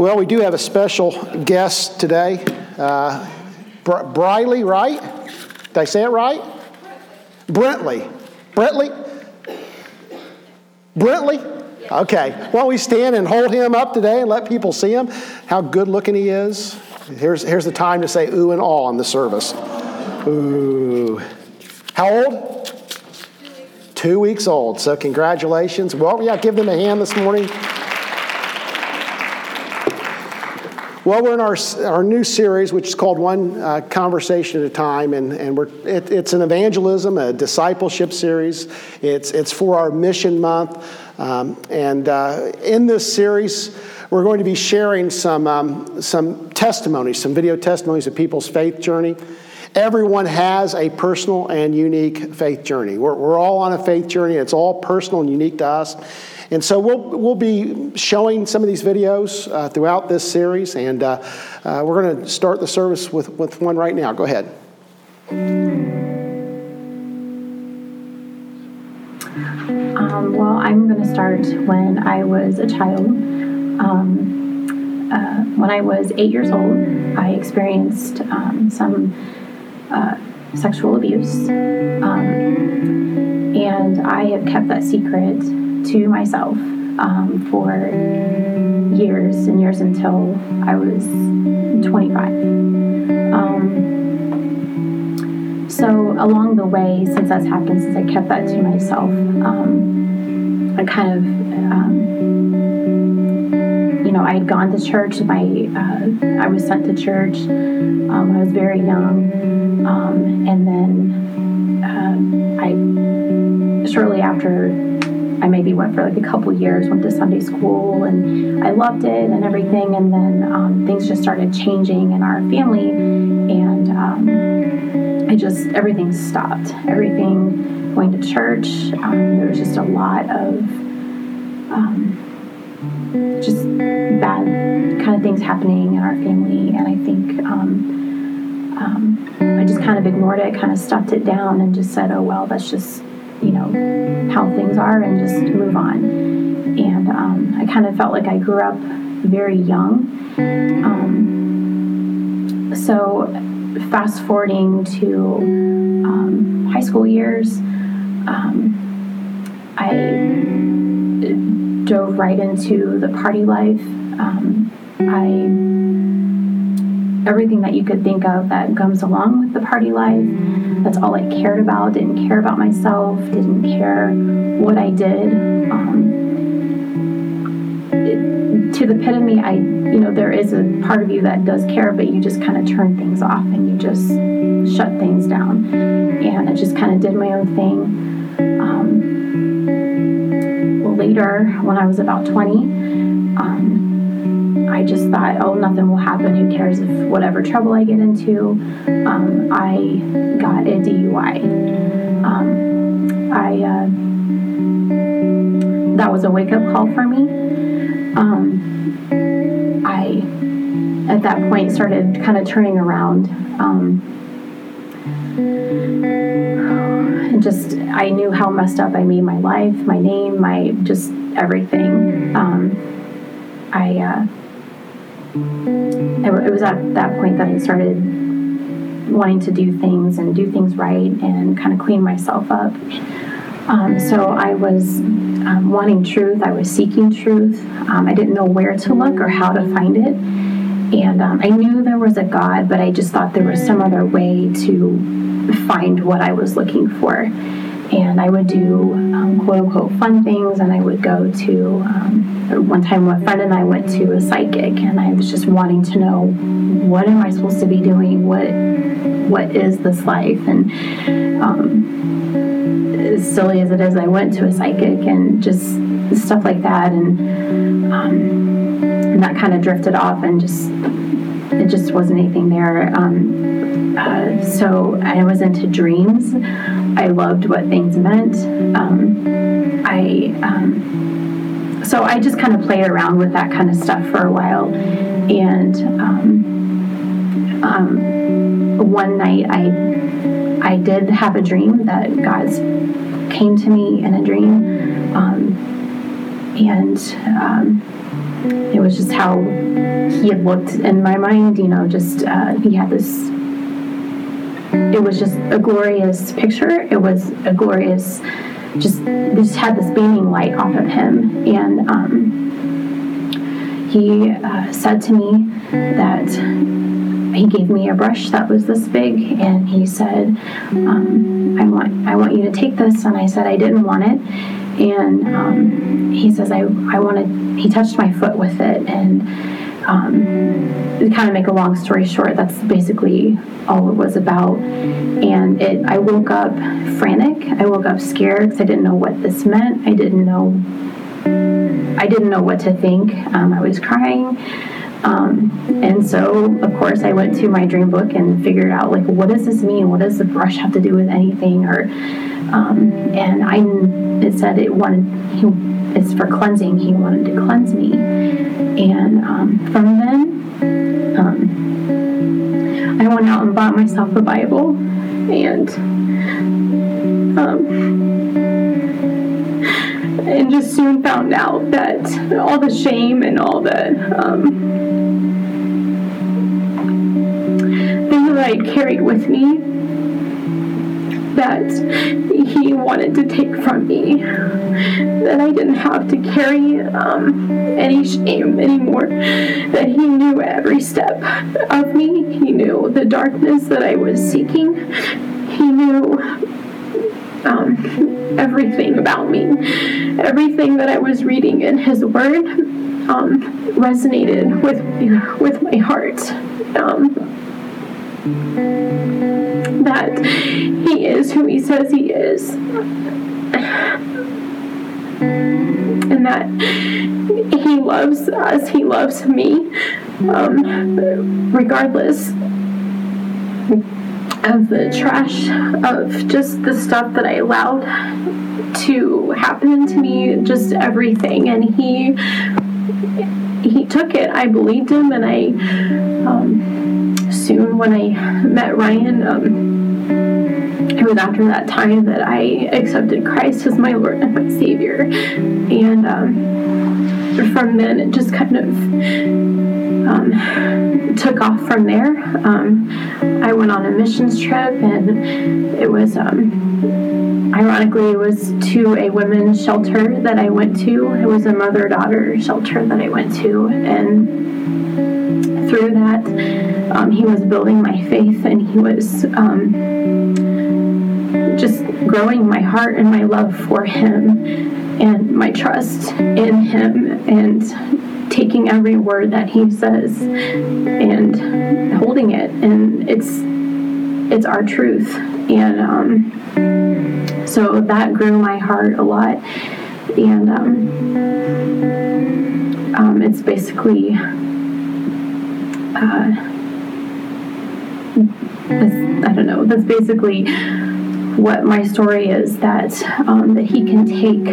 Well, we do have a special guest today. Uh, Br- Briley, right? Did I say it right? Brentley. Brentley? Brentley? Okay. Why don't we stand and hold him up today and let people see him? How good looking he is. Here's, here's the time to say ooh and all in the service. Ooh. How old? Two weeks old. So, congratulations. Well, yeah, give them a hand this morning. Well, we're in our, our new series, which is called One uh, Conversation at a Time, and, and we're, it, it's an evangelism, a discipleship series. It's, it's for our mission month. Um, and uh, in this series, we're going to be sharing some, um, some testimonies, some video testimonies of people's faith journey. Everyone has a personal and unique faith journey. We're, we're all on a faith journey, it's all personal and unique to us. And so we'll, we'll be showing some of these videos uh, throughout this series, and uh, uh, we're going to start the service with, with one right now. Go ahead. Um, well, I'm going to start when I was a child. Um, uh, when I was eight years old, I experienced um, some uh, sexual abuse. Um, and I have kept that secret to myself um, for years and years until I was 25. Um, so along the way, since that's happened, since I kept that to myself, um, I kind of, um, you know, I had gone to church. My, uh, I was sent to church um, when I was very young, um, and then uh, I, shortly after I maybe went for like a couple years, went to Sunday school, and I loved it and everything. And then um, things just started changing in our family, and um, I just everything stopped. Everything going to church. Um, there was just a lot of um, just bad kind of things happening in our family, and I think. Um, um, I just kind of ignored it, kind of stuffed it down, and just said, "Oh well, that's just you know, how things are and just move on. And um, I kind of felt like I grew up very young. Um, so, fast forwarding to um, high school years, um, I dove right into the party life. Um, I everything that you could think of that comes along with the party life. That's all I cared about. Didn't care about myself. Didn't care what I did. Um, it, to the pit of me, I, you know, there is a part of you that does care, but you just kind of turn things off and you just shut things down. And I just kind of did my own thing. Um, later, when I was about 20, um, I just thought, oh, nothing will happen. Who cares if whatever trouble I get into? Um, I got a DUI. Um, I uh, that was a wake up call for me. Um, I at that point started kind of turning around. Um, and just I knew how messed up I made my life, my name, my just everything. Um, I uh, it was at that point that I started wanting to do things and do things right and kind of clean myself up. Um, so I was um, wanting truth, I was seeking truth. Um, I didn't know where to look or how to find it. And um, I knew there was a God, but I just thought there was some other way to find what I was looking for and I would do um, quote unquote fun things, and I would go to um, one time a friend and I went to a psychic, and I was just wanting to know what am I supposed to be doing, what what is this life, and um, as silly as it is, I went to a psychic and just stuff like that, and, um, and that kind of drifted off, and just it just wasn't anything there. Um, uh, so I was into dreams. I loved what things meant. Um, I um, so I just kind of played around with that kind of stuff for a while, and um, um, one night I I did have a dream that God came to me in a dream, um, and it was just how he had looked in my mind. You know, just uh, he had this. It was just a glorious picture. It was a glorious, just just had this beaming light off of him, and um, he uh, said to me that he gave me a brush that was this big. And he said um, I want I want you to take this. And I said I didn't want it. And um, he says I, I wanted he touched my foot with it. And um, to kind of make a long story short that's basically all it was about and it I woke up frantic I woke up scared because I didn't know what this meant I didn't know I didn't know what to think um, I was crying um, and so, of course, I went to my dream book and figured out like, what does this mean? What does the brush have to do with anything? Or, um, and I, it said it wanted, he, it's for cleansing. He wanted to cleanse me, and um, from then, um, I went out and bought myself a Bible, and. Um, and just soon found out that all the shame and all the um, things that I carried with me that he wanted to take from me. That I didn't have to carry um, any shame anymore. That he knew every step of me. He knew the darkness that I was seeking. He knew um, everything about me. Everything that I was reading in his word um, resonated with, with my heart. That he is who he says he is. And that he loves us, he loves me, um, regardless of the trash, of just the stuff that I allowed to happen to me, just everything. And he he took it. I believed him, and I um, soon when I met Ryan. Um, it was after that time that I accepted Christ as my Lord and my Savior, and um, from then it just kind of um, took off from there. Um, I went on a missions trip, and it was um, ironically it was to a women's shelter that I went to. It was a mother-daughter shelter that I went to, and through that, um, he was building my faith, and he was um, just growing my heart and my love for him and my trust in him and taking every word that he says and holding it. And it's it's our truth. And um, so that grew my heart a lot. And um, um, it's basically uh, I don't know that's basically what my story is that um, that he can take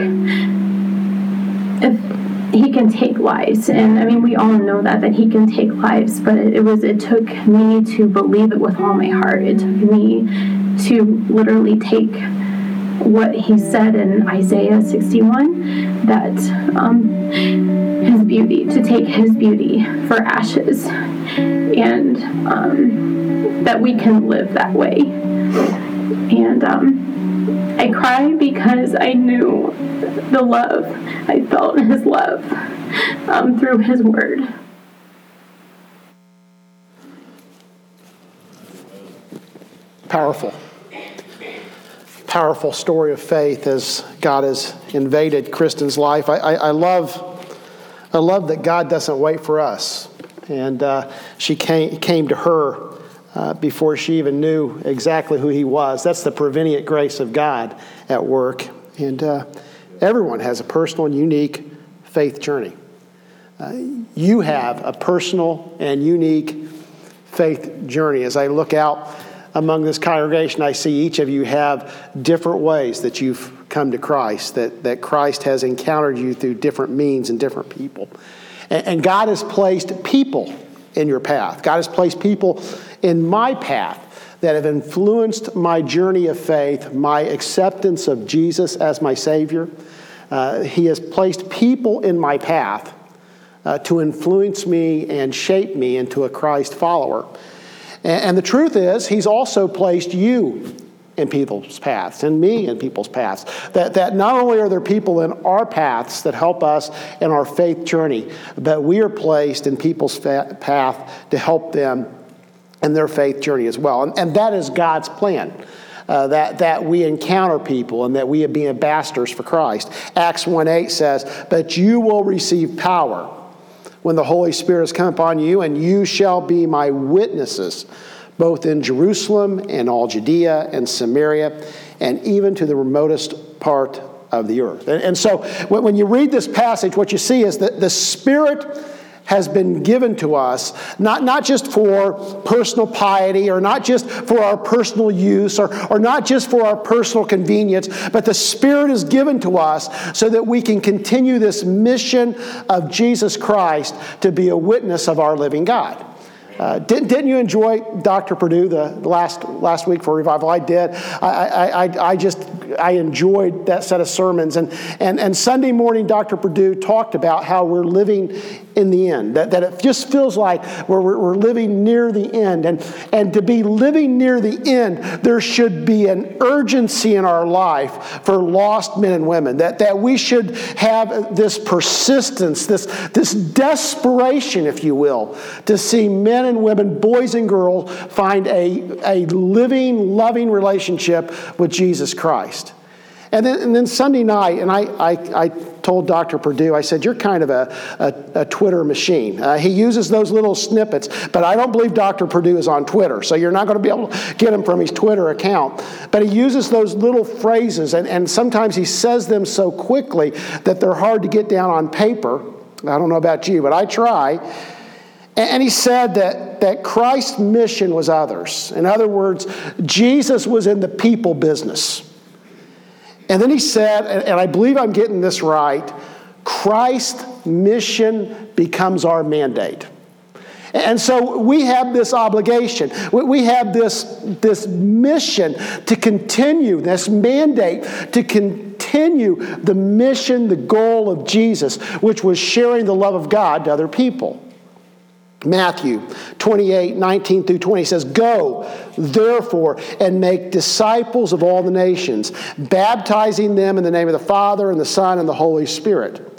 if he can take lives. And i mean we all know that that he can take lives but it, it, was it took me to believe it with all my heart. It took me to literally take what he said in isaiah 61 that um, his beauty to take his beauty for ashes and um, that we can live that way and um, I cried because I knew the love. I felt his love um, through his word. Powerful. Powerful story of faith as God has invaded Kristen's life. I, I, I love, I love that God doesn't wait for us. And uh, she came, came to her uh, before she even knew exactly who he was. That's the prevenient grace of God at work. And uh, everyone has a personal and unique faith journey. Uh, you have a personal and unique faith journey. As I look out among this congregation, I see each of you have different ways that you've come to Christ, that, that Christ has encountered you through different means and different people. And, God has placed people in your path. God has placed people in my path that have influenced my journey of faith, my acceptance of Jesus as my Savior. Uh, he has placed people in my path uh, to influence me and shape me into a Christ follower. And, and the truth is, He's also placed you in people's paths and me in people's paths. That, that not only are there people in our paths that help us in our faith journey, but we are placed in people's path to help them in their faith journey as well. And, and that is God's plan. Uh, that, that we encounter people and that we be ambassadors for Christ. Acts 1 8 says, But you will receive power when the Holy Spirit has come upon you, and you shall be my witnesses both in Jerusalem and all Judea and Samaria, and even to the remotest part of the earth. And, and so when you read this passage, what you see is that the Spirit has been given to us, not, not just for personal piety or not just for our personal use or, or not just for our personal convenience, but the Spirit is given to us so that we can continue this mission of Jesus Christ to be a witness of our living God. Uh, didn't, didn't you enjoy Dr. Purdue the last, last week for revival? I did. I, I, I just I enjoyed that set of sermons. And, and, and Sunday morning, Dr. Purdue talked about how we're living in the end, that, that it just feels like we're, we're living near the end. And, and to be living near the end, there should be an urgency in our life for lost men and women, that, that we should have this persistence, this, this desperation, if you will, to see men and women, boys and girls, find a, a living, loving relationship with Jesus Christ. And then, and then Sunday night, and I, I, I, told Dr. Purdue, I said, You're kind of a, a, a Twitter machine. Uh, he uses those little snippets, but I don't believe Dr. Purdue is on Twitter, so you're not going to be able to get him from his Twitter account. But he uses those little phrases, and, and sometimes he says them so quickly that they're hard to get down on paper. I don't know about you, but I try. And he said that, that Christ's mission was others. In other words, Jesus was in the people business. And then he said, and I believe I'm getting this right Christ's mission becomes our mandate. And so we have this obligation. We have this, this mission to continue, this mandate to continue the mission, the goal of Jesus, which was sharing the love of God to other people. Matthew 28, 19 through 20 says, Go, therefore, and make disciples of all the nations, baptizing them in the name of the Father, and the Son, and the Holy Spirit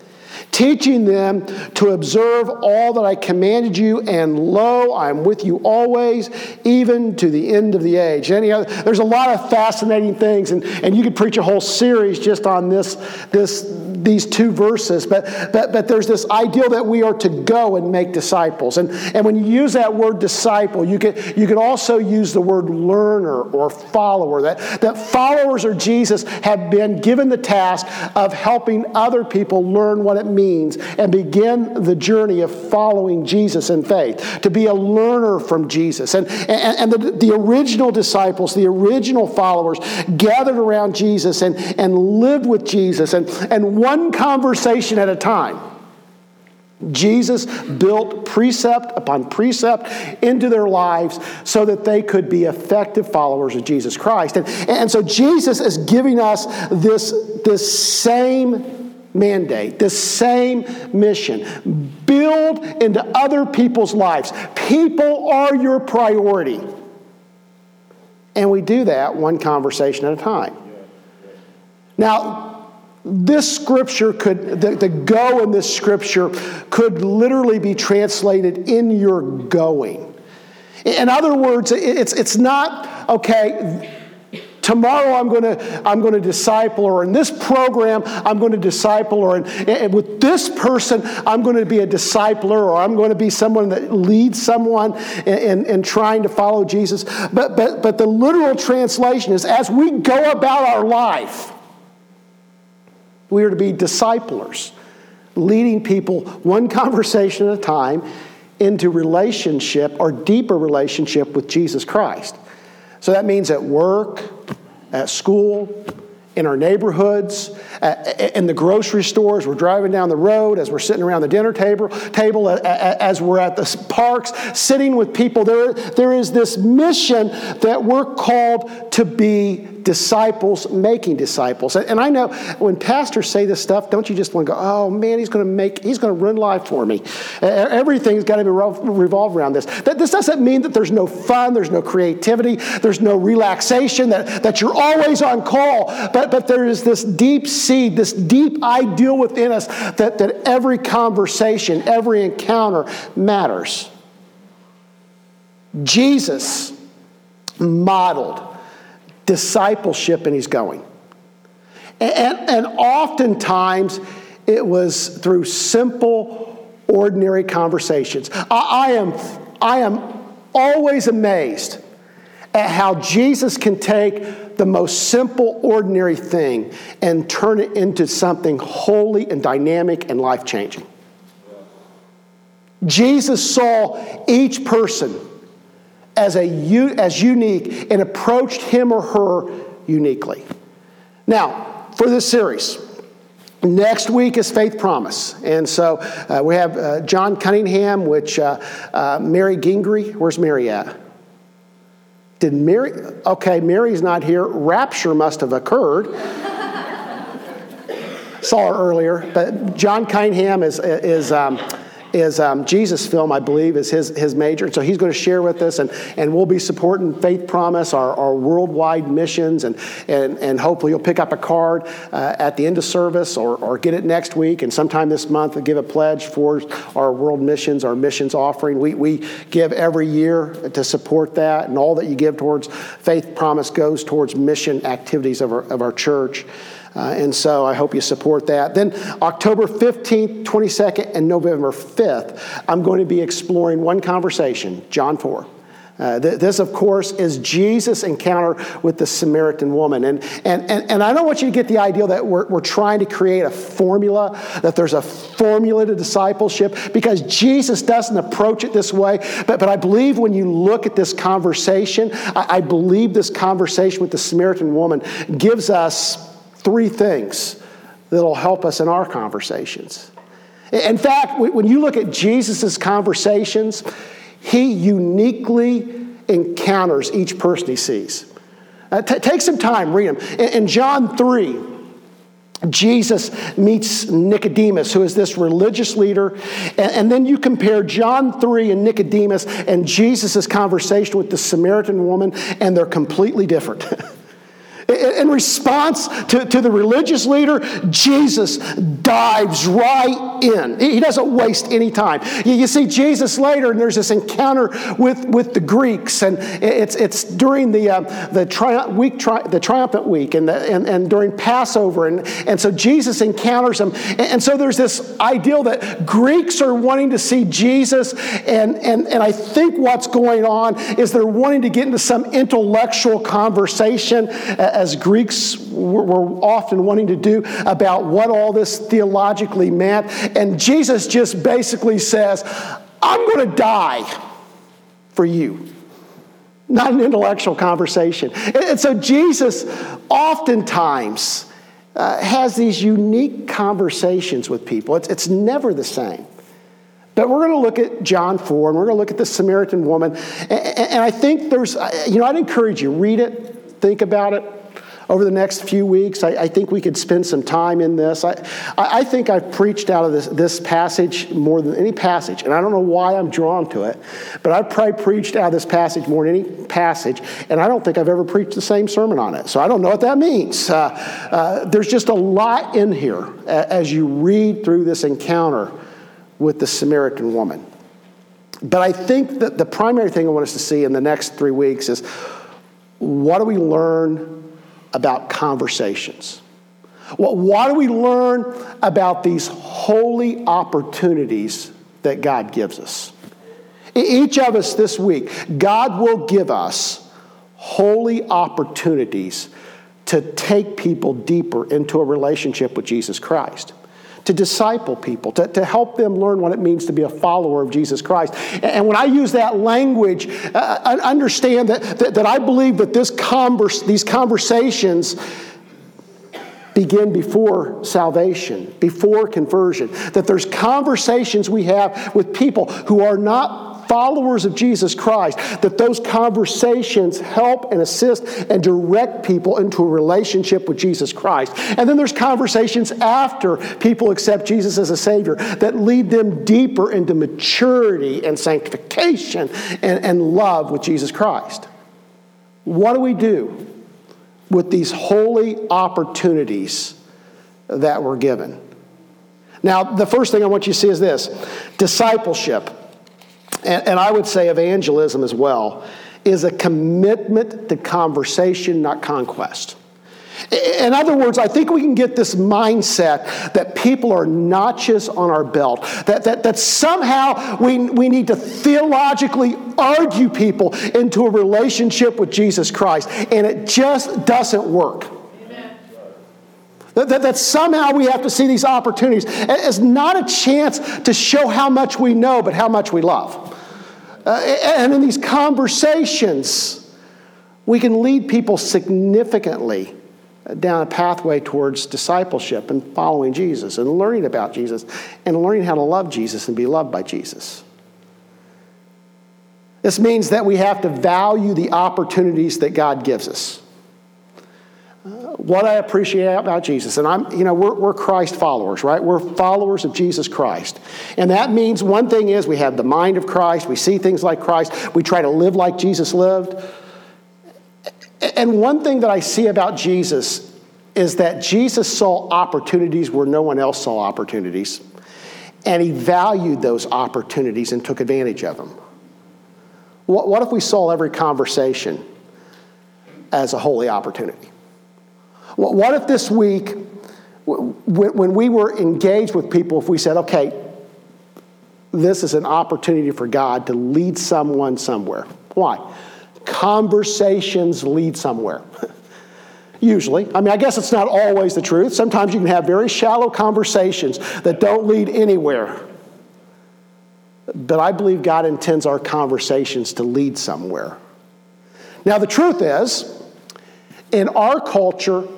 teaching them to observe all that I commanded you, and lo, I'm with you always, even to the end of the age. Any other, there's a lot of fascinating things, and, and you could preach a whole series just on this, this, these two verses, but, but, but there's this ideal that we are to go and make disciples. And, and when you use that word disciple, you could, you could also use the word learner or follower, that, that followers of Jesus have been given the task of helping other people learn what it means and begin the journey of following Jesus in faith, to be a learner from Jesus. And, and, and the, the original disciples, the original followers, gathered around Jesus and, and lived with Jesus, and, and one conversation at a time. Jesus built precept upon precept into their lives so that they could be effective followers of Jesus Christ. And, and so Jesus is giving us this, this same mandate, this same mission. Build into other people's lives. People are your priority. And we do that one conversation at a time. Now, this scripture could, the, the go in this scripture could literally be translated in your going. In other words, it's, it's not, okay, tomorrow I'm going to I'm going to disciple, or in this program I'm going to disciple, or in, in, with this person I'm going to be a discipler, or I'm going to be someone that leads someone in, in, in trying to follow Jesus. But but but the literal translation is as we go about our life, we are to be disciplers, leading people one conversation at a time into relationship or deeper relationship with Jesus Christ. So that means at work, at school, in our neighborhoods, in the grocery stores, we're driving down the road, as we're sitting around the dinner table, table as we're at the parks, sitting with people. There, there is this mission that we're called to be disciples making disciples. And I know when pastors say this stuff, don't you just want to go, oh man, he's going to make, he's going to ruin life for me. Everything's got to be revolved around this. That, This doesn't mean that there's no fun, there's no creativity, there's no relaxation, that, that you're always on call. But, but there is this deep seed, this deep ideal within us that, that every conversation, every encounter matters. Jesus modeled discipleship and he's going. And, and oftentimes it was through simple, ordinary conversations. I, I, am, I am always amazed at how Jesus can take the most simple, ordinary thing and turn it into something holy and dynamic and life changing. Jesus saw each person as, a, as unique and approached him or her uniquely. Now, for this series, Next week is Faith Promise. And so uh, we have uh, John Cunningham, which uh, uh Mary Gingrey, where's Mary at? Did Mary, okay, Mary's not here. Rapture must have occurred. Saw her earlier. But John Cunningham is, is um, is um, Jesus Film, I believe, is his, his major. And so he's going to share with us, and, and we'll be supporting Faith Promise, our, our worldwide missions, and, and, and hopefully you'll pick up a card uh, at the end of service or, or get it next week, and sometime this month give a pledge for our world missions, our missions offering. We, we give every year to support that, and all that you give towards Faith Promise goes towards mission activities of our, of our church. Uh, and so I hope you support that. Then October 15th, 22nd, and November 5th, I'm going to be exploring one conversation, John 4. Uh, th- this, of course, is Jesus' encounter with the Samaritan woman. And, and, and, and I don't want you to get the idea that we're, we're trying to create a formula, that there's a formula to discipleship, because Jesus doesn't approach it this way. But, but I believe when you look at this conversation, I, I believe this conversation with the Samaritan woman gives us three things that'll help us in our conversations. In fact, when you look at Jesus' conversations, he uniquely encounters each person he sees. Uh, t- take some time, read them. In, in John 3, Jesus meets Nicodemus, who is this religious leader. And, and, then you compare John 3 and Nicodemus and Jesus' conversation with the Samaritan woman, and they're completely different. In response to, to the religious leader, Jesus dives right in. He doesn't waste any time. You, see Jesus later, and there's this encounter with, with the Greeks, and it's, it's during the, uh, the, tri- week, tri- the triumphant week and, the, and, and during Passover. And, and so Jesus encounters them. And, and so there's this ideal that Greeks are wanting to see Jesus, and, and, and I think what's going on is they're wanting to get into some intellectual conversation as Greeks were often wanting to do about what all this theologically meant. And Jesus just basically says, I'm going to die for you. Not an intellectual conversation. And so Jesus oftentimes uh, has these unique conversations with people. It's, it's never the same. But we're going to look at John 4 and we're going to look at the Samaritan woman. And, and I think there's, you know, I'd encourage you, read it, think about it, over the next few weeks. I, I think we could spend some time in this. I, I think I've preached out of this, this passage more than any passage, and I don't know why I'm drawn to it, but I've probably preached out of this passage more than any passage, and I don't think I've ever preached the same sermon on it. So I don't know what that means. Uh, uh, there's just a lot in here as you read through this encounter with the Samaritan woman. But I think that the primary thing I want us to see in the next three weeks is what do we learn about conversations? What, what do we learn about these holy opportunities that God gives us? Each of us this week, God will give us holy opportunities to take people deeper into a relationship with Jesus Christ to disciple people, to, to help them learn what it means to be a follower of Jesus Christ. And when I use that language, uh, I understand that, that, that I believe that this converse, these conversations begin before salvation, before conversion. That there's conversations we have with people who are not followers of Jesus Christ, that those conversations help and assist and direct people into a relationship with Jesus Christ. And then there's conversations after people accept Jesus as a Savior that lead them deeper into maturity and sanctification and, and love with Jesus Christ. What do we do with these holy opportunities that we're given? Now, the first thing I want you to see is this discipleship, and, and I would say evangelism as well, is a commitment to conversation, not conquest. In other words, I think we can get this mindset that people are notches on our belt, that, that, that somehow we, we need to theologically argue people into a relationship with Jesus Christ, and it just doesn't work. That, that, that, somehow we have to see these opportunities as not a chance to show how much we know, but how much we love. Uh, and in these conversations, we can lead people significantly down a pathway towards discipleship and following Jesus and learning about Jesus and learning how to love Jesus and be loved by Jesus. This means that we have to value the opportunities that God gives us. What I appreciate about Jesus, and I'm, you know, we're, we're Christ followers, right? We're followers of Jesus Christ. And that means one thing is we have the mind of Christ, we see things like Christ, we try to live like Jesus lived. And one thing that I see about Jesus is that Jesus saw opportunities where no one else saw opportunities, and he valued those opportunities and took advantage of them. What, what if we saw every conversation as a holy opportunity? What, if this week, when we were engaged with people, if we said, okay, this is an opportunity for God to lead someone somewhere? Why? conversations lead somewhere. Usually. I mean, I guess it's not always the truth. Sometimes you can have very shallow conversations that don't lead anywhere. But I believe God intends our conversations to lead somewhere. Now, the truth is, in our culture,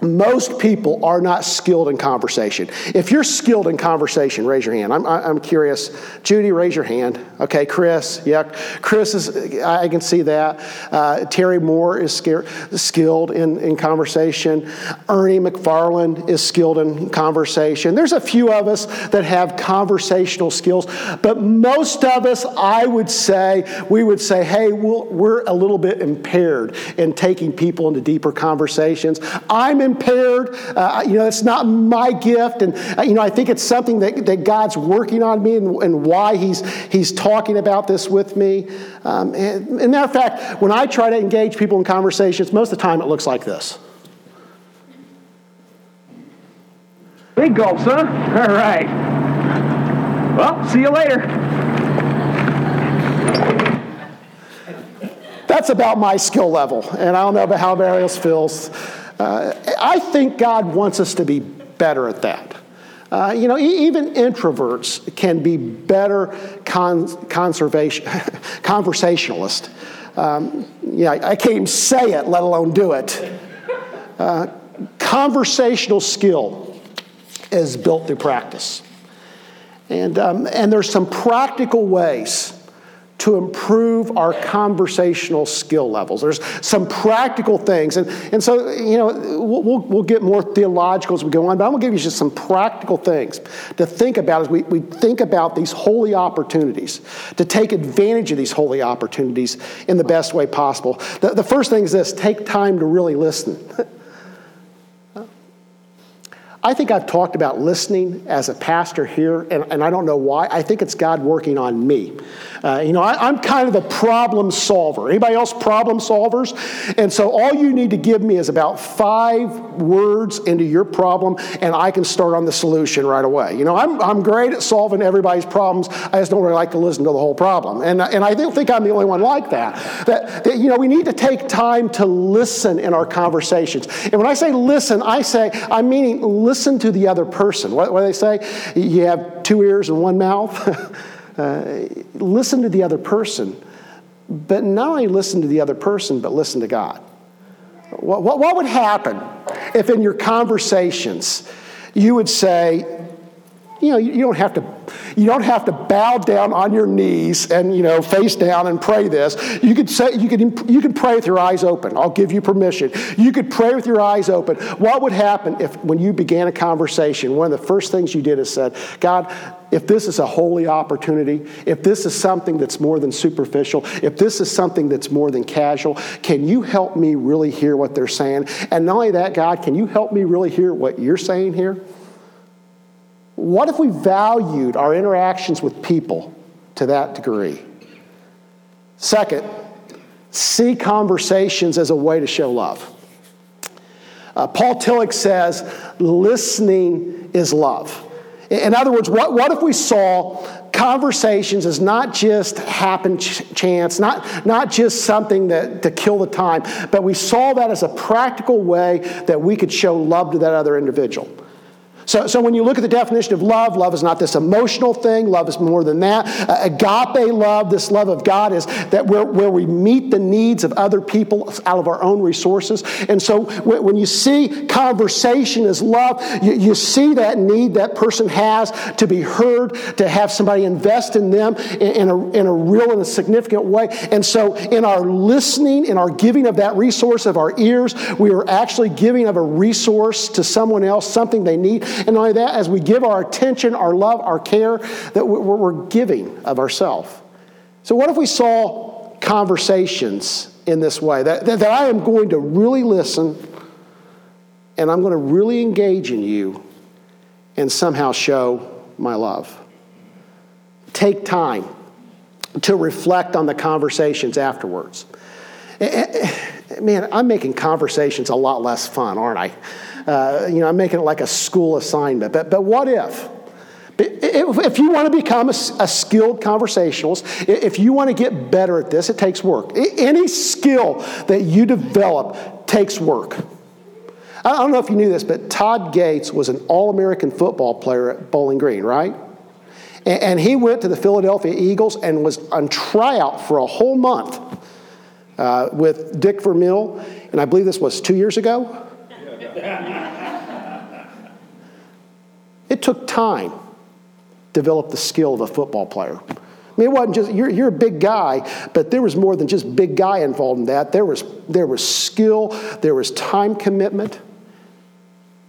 most people are not skilled in conversation. If you're skilled in conversation, raise your hand. I'm, I'm curious. Judy, raise your hand. Okay, Chris, yeah. Chris is, I can see that. Uh, Terry Moore is scared, skilled in, in conversation. Ernie McFarland is skilled in conversation. There's a few of us that have conversational skills, but most of us, I would say, we would say, hey, we we're a little bit impaired in taking people into deeper conversations. I'm impaired. Uh, you know, it's not my gift. And, uh, you know, I think it's something that, that God's working on me and, and why he's, he's talking about this with me. Um, and, and matter of fact, when I try to engage people in conversations, most of the time it looks like this. Big gulps, huh? All right. Well, see you later. That's about my skill level, and I don't know about how everybody else feels. Uh, I think God wants us to be better at that. Uh, you know, even introverts can be better con- conservation, conversationalists. Um, yeah, I can't even say it, let alone do it. Uh, conversational skill is built through practice. And, um, and there's some practical ways to improve our conversational skill levels. There's some practical things. And, and so, you know, we'll, we'll, get more theological as we go on, but I'm going to give you just some practical things to think about as we, we think about these holy opportunities, to take advantage of these holy opportunities in the best way possible. The, the first thing is this take time to really listen. I think I've talked about listening as a pastor here, and, and I don't know why. I think it's God working on me. Uh, you know, I, am kind of a problem solver. Anybody else problem solvers? And so all you need to give me is about five words into your problem, and I can start on the solution right away. You know, I'm, I'm great at solving everybody's problems. I just don't really like to listen to the whole problem. And, and I don't think I'm the only one like that. that. That, you know, we need to take time to listen in our conversations. And when I say listen, I say, I'm meaning listen listen to the other person. What, what do they say? You have two ears and one mouth. uh, listen to the other person, but not only listen to the other person, but listen to God. What, what, what would happen if in your conversations you would say, you know, you don't have to you don't have to bow down on your knees and you know face down and pray this. You could say you could you could pray with your eyes open. I'll give you permission. You could pray with your eyes open. What would happen if when you began a conversation, one of the first things you did is said, God, if this is a holy opportunity, if this is something that's more than superficial, if this is something that's more than casual, can you help me really hear what they're saying? And not only that, God, can you help me really hear what you're saying here? What if we valued our interactions with people to that degree? Second, see conversations as a way to show love. Uh, Paul Tillich says, listening is love. In other words, what, what if we saw conversations as not just happen ch- chance, not, not just something that, to kill the time, but we saw that as a practical way that we could show love to that other individual? So, so when you look at the definition of love, love is not this emotional thing. Love is more than that. Uh, agape love, this love of God, is that where, where we meet the needs of other people out of our own resources. And so when, when you see conversation as love, you, you see that need that person has to be heard, to have somebody invest in them in, in, a, in a real and a significant way. And so in our listening, in our giving of that resource of our ears, we are actually giving of a resource to someone else, something they need. And not only that, as we give our attention, our love, our care, that we're giving of ourselves. So, what if we saw conversations in this way? That, that, that I am going to really listen and I'm going to really engage in you and somehow show my love. Take time to reflect on the conversations afterwards. Eh, eh, man, I'm making conversations a lot less fun, aren't I? Uh, you know, I'm making it like a school assignment. But, but what if? If you want to become a, skilled conversationalist, if you want to get better at this, it takes work. Any skill that you develop takes work. I don't know if you knew this, but Todd Gates was an All American football player at Bowling Green, right? And he went to the Philadelphia Eagles and was on tryout for a whole month uh, with Dick Vermeil. And I believe this was two years ago. it took time to develop the skill of a football player. I mean, it wasn't just, you're, you're a big guy, but there was more than just big guy involved in that. There was, there was skill, there was time commitment.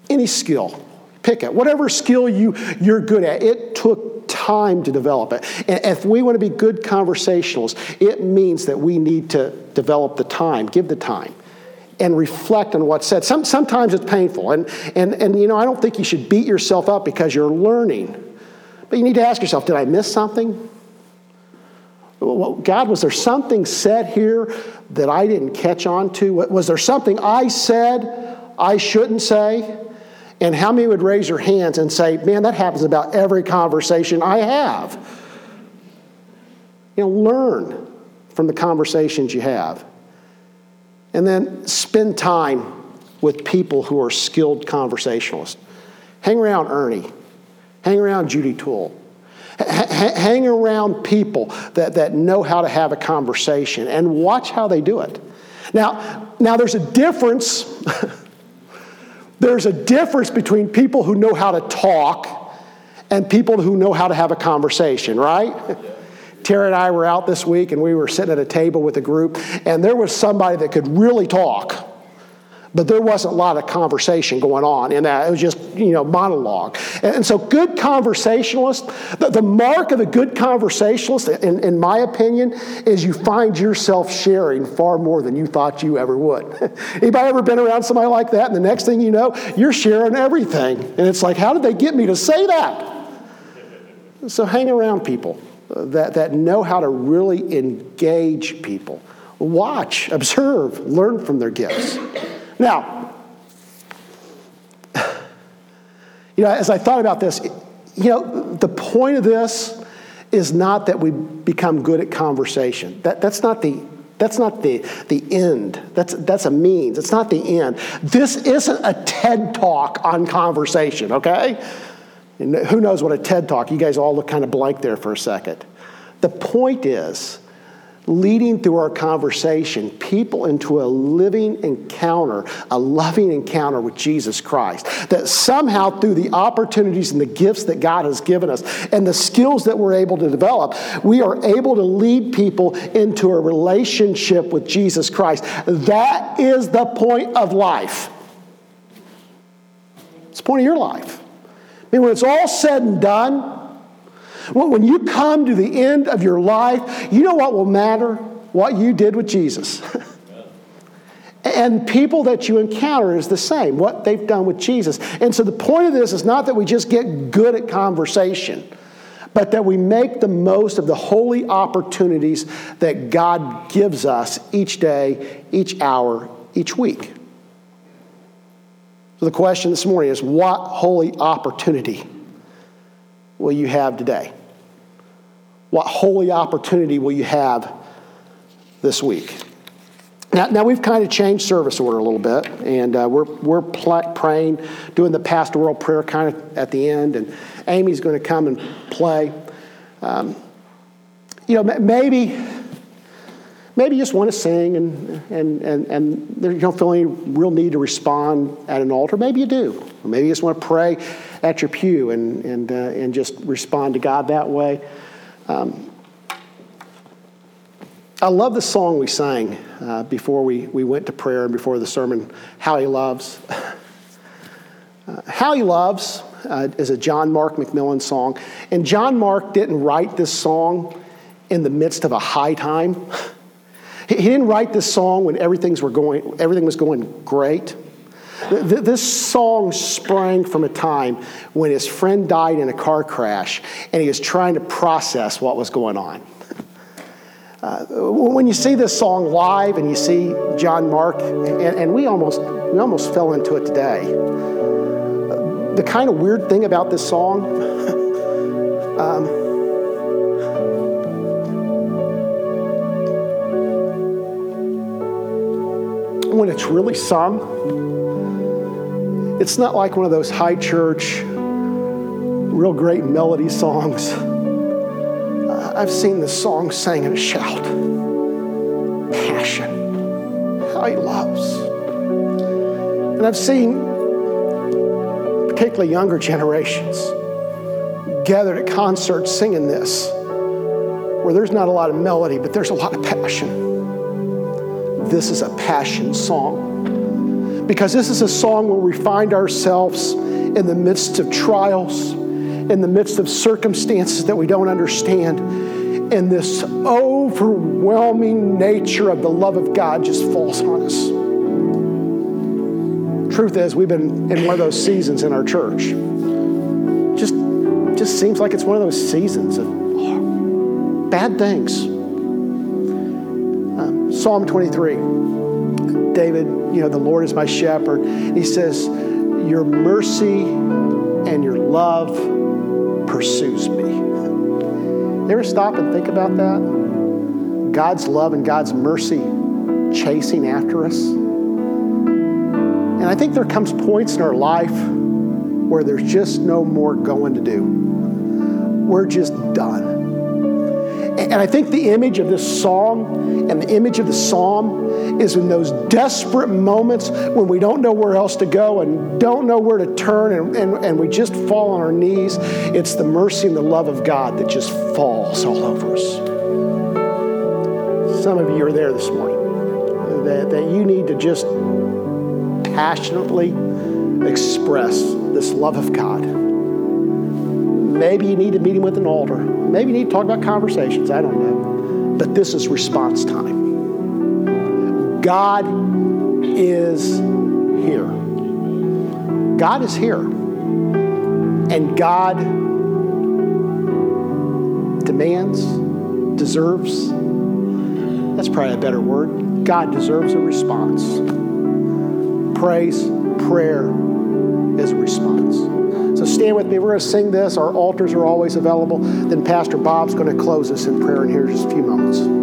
Any skill, pick it. Whatever skill you, you're good at, it took time to develop it. And if we want to be good conversationalists, it means that we need to develop the time, give the time and reflect on what's said. Some, sometimes it's painful. And, and, and, you know, I don't think you should beat yourself up because you're learning. But you need to ask yourself did I miss something? God, was there something said here that I didn't catch on to? Was there something I said I shouldn't say? And how many would raise your hands and say, man, that happens about every conversation I have? You know, learn from the conversations you have. And then spend time with people who are skilled conversationalists. Hang around Ernie. Hang around Judy Toole. H- hang around people that, that know how to have a conversation and watch how they do it. Now, now there's a difference. there's a difference between people who know how to talk and people who know how to have a conversation, right? Terry and I were out this week and we were sitting at a table with a group, and there was somebody that could really talk. But there wasn't a lot of conversation going on in that. It was just, you know, monologue. And so, good conversationalist, the, the mark of a good conversationalist, in, in my opinion, is you find yourself sharing far more than you thought you ever would. Anybody ever been around somebody like that? And the next thing you know, you're sharing everything. And it's like, how did they get me to say that? So, hang around people that, that know how to really engage people. Watch, observe, learn from their gifts. Now, you know, as I thought about this, you know, the point of this is not that we become good at conversation. That, that's not the that's not the, the end. That's, that's a means. It's not the end. This isn't a TED talk on conversation, okay? And who knows what a TED talk? You guys all look kind of blank there for a second. The point is, leading through our conversation people into a living encounter, a loving encounter with Jesus Christ. That somehow, through the opportunities and the gifts that God has given us and the skills that we're able to develop, we are able to lead people into a relationship with Jesus Christ. That is the point of life. It's the point of your life. I mean, when it's all said and done, when you come to the end of your life, you know what will matter? What you did with Jesus. and people that you encounter is the same, what they've done with Jesus. And so the point of this is not that we just get good at conversation, but that we make the most of the holy opportunities that God gives us each day, each hour, each week. So the question this morning is what holy opportunity will you have today? What holy opportunity will you have this week? Now, now we've kind of changed service order a little bit, and uh, we're, we're pl- praying, doing the pastoral prayer kind of at the end, and Amy's going to come and play. Um, you know, maybe, maybe you just want to sing and, and, and, and you don't feel any real need to respond at an altar. Maybe you do. Or maybe you just want to pray at your pew and, and, uh, and just respond to God that way. Um, I love the song we sang uh, before we, we went to prayer and before the sermon, How He Loves. Uh, How He Loves uh, is a John Mark McMillan song. And John Mark didn't write this song in the midst of a high time. He, didn't write this song when everything's were going, everything was going great. This song sprang from a time when his friend died in a car crash and he was trying to process what was going on. Uh, when you see this song live and you see John Mark, and, and we, almost, we almost fell into it today. The kind of weird thing about this song, um, when it's really sung, it's not like one of those high church, real great melody songs. I've seen this song sang in a shout. Passion. How he loves. And I've seen, particularly younger generations, gathered at concerts singing this, where there's not a lot of melody, but there's a lot of passion. This is a passion song because this is a song where we find ourselves in the midst of trials, in the midst of circumstances that we don't understand, and this overwhelming nature of the love of God just falls on us. Truth is, we've been in one of those seasons in our church. Just, just seems like it's one of those seasons of bad things. Psalm 23. David, you know, the Lord is my shepherd. He says, Your mercy and your love pursues me. You ever stop and think about that? God's love and God's mercy chasing after us. And I think there comes points in our life where there's just no more going to do. We're just done. And I think the image of this song and the image of the psalm is in those desperate moments when we don't know where else to go and don't know where to turn and, and, and we just fall on our knees. It's the mercy and the love of God that just falls all over us. Some of you are there this morning that, that you need to just passionately express this love of God. Maybe you need to meet him with an altar. Maybe you need to talk about conversations. I don't know. But this is response time. God is here. God is here. And God demands, deserves, that's probably a better word. God deserves a response. Praise, prayer is a response. Stand with me. We're going to sing this. Our altars are always available. Then Pastor Bob's going to close us in prayer in here in just a few moments.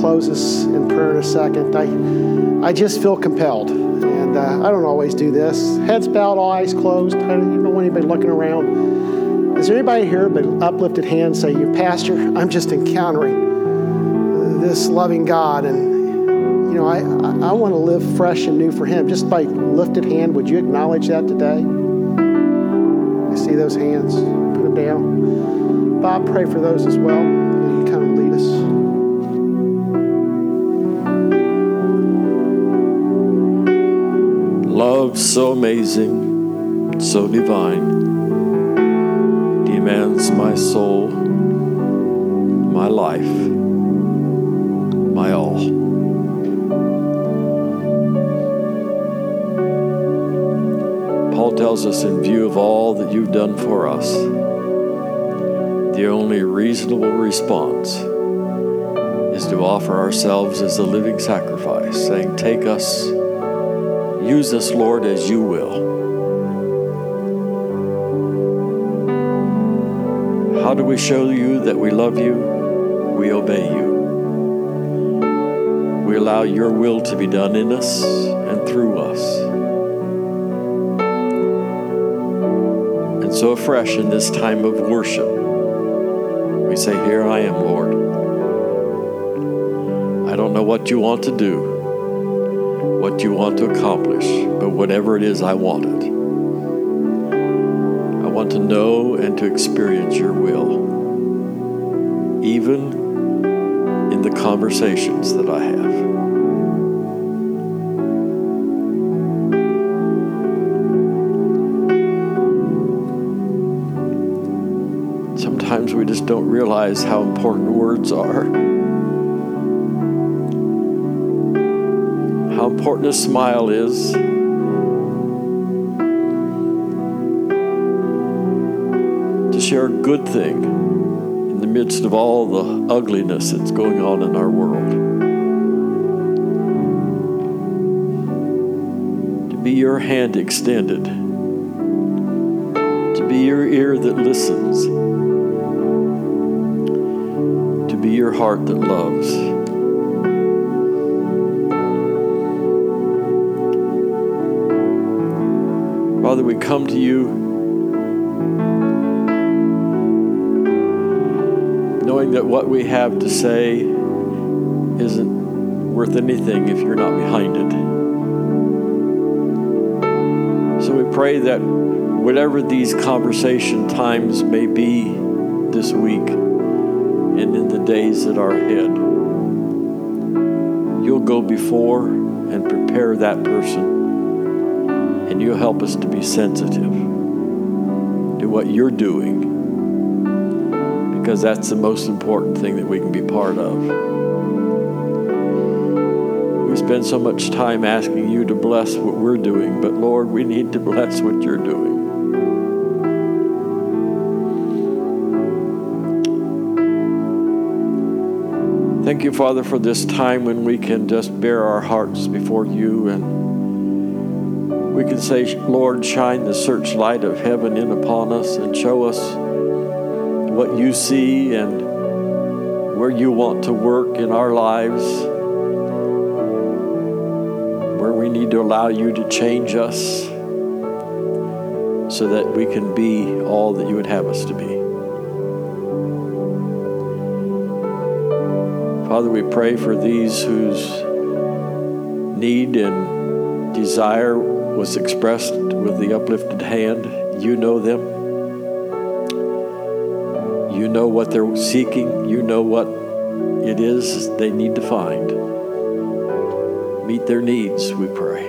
Close us in prayer in a second. I, I just feel compelled. And uh, I don't always do this. Heads bowed, eyes closed. I don't want anybody looking around. Is there anybody here but uplifted hands say, "You pastor, I'm just encountering this loving God, and you know, I, I want to live fresh and new for Him." Just by lifted hand, would you acknowledge that today? I see those hands. Put them down. Bob, pray for those as well. Love so amazing, so divine, demands my soul, my life, my all. Paul tells us, in view of all that you've done for us, the only reasonable response is to offer ourselves as a living sacrifice, saying, Take us Use us, Lord, as you will. How do we show you that we love you? We obey you. We allow your will to be done in us and through us. And so, afresh in this time of worship, we say, Here I am, Lord. I don't know what you want to do you want to accomplish, but whatever it is, I want it. I want to know and to experience your will, even in the conversations that I have. Sometimes we just don't realize how important words are. Important a smile is. To share a good thing in the midst of all the ugliness that's going on in our world. To be your hand extended. To be your ear that listens. To be your heart that loves. Father, we come to you knowing that what we have to say isn't worth anything if you're not behind it. So we pray that whatever these conversation times may be this week and in the days that are ahead, you'll go before and prepare that person and you help us to be sensitive to what you're doing because that's the most important thing that we can be part of. We spend so much time asking you to bless what we're doing, but Lord, we need to bless what you're doing. Thank you, Father, for this time when we can just bare our hearts before you and we can say, Lord, shine the searchlight of heaven in upon us and show us what you see and where you want to work in our lives, where we need to allow you to change us so that we can be all that you would have us to be. Father, we pray for these whose need and desire was expressed with the uplifted hand. You know them. You know what they're seeking. You know what it is they need to find. Meet their needs, we pray.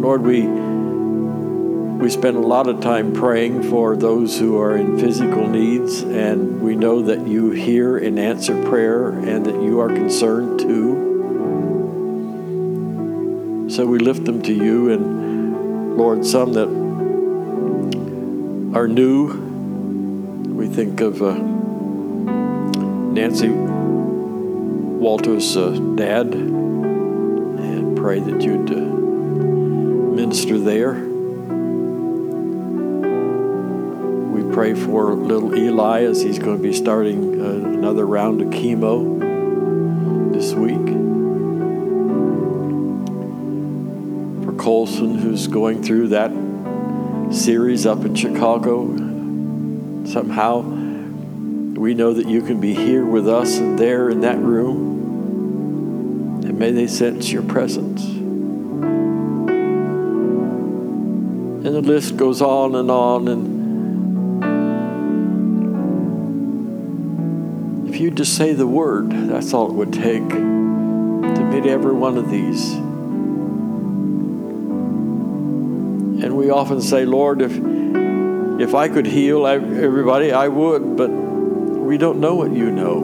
Lord, we we spend a lot of time praying for those who are in physical needs, and we know that you hear and answer prayer and that you are concerned too. So we lift them to you, and Lord, some that are new, we think of uh, Nancy Walter's uh, dad, and pray that you'd uh, minister there. We Pray for little Eli as he's going to be starting uh, another round of chemo this week. Colson, who's going through that series up in Chicago. Somehow, we know that you can be here with us and there in that room. And may they sense your presence. And the list goes on and on. And if you just say the word, that's all it would take to meet every one of these. And we often say, Lord, if, if I could heal everybody, I would, but we don't know what you know.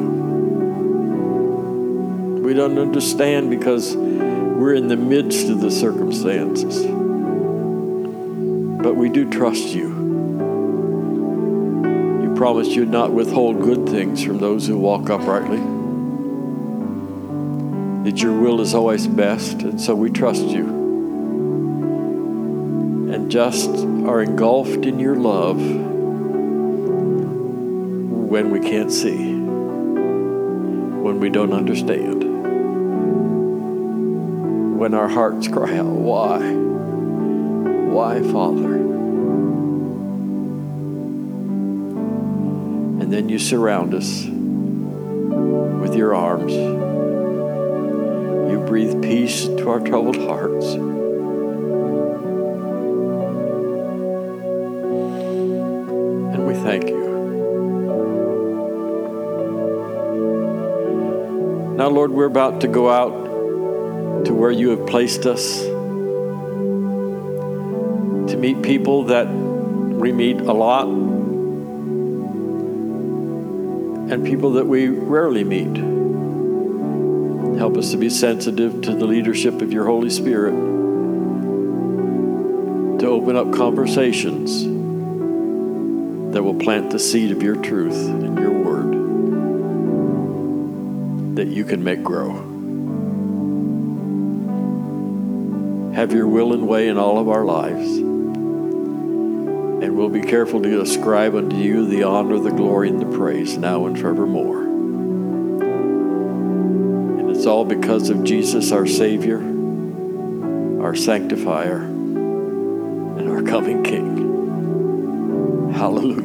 We don't understand because we're in the midst of the circumstances. But we do trust you. You promised you'd not withhold good things from those who walk uprightly. That your will is always best, and so we trust you just are engulfed in your love when we can't see, when we don't understand, when our hearts cry out, Why? Why, Father? And then you surround us with your arms. You breathe peace to our troubled hearts. Now, Lord, we're about to go out to where you have placed us to meet people that we meet a lot and people that we rarely meet. Help us to be sensitive to the leadership of your Holy Spirit, to open up conversations that will plant the seed of your truth that you can make grow. Have your will and way in all of our lives. And we'll be careful to ascribe unto you the honor, the glory, and the praise now and forevermore. And it's all because of Jesus, our Savior, our Sanctifier, and our coming King. Hallelujah.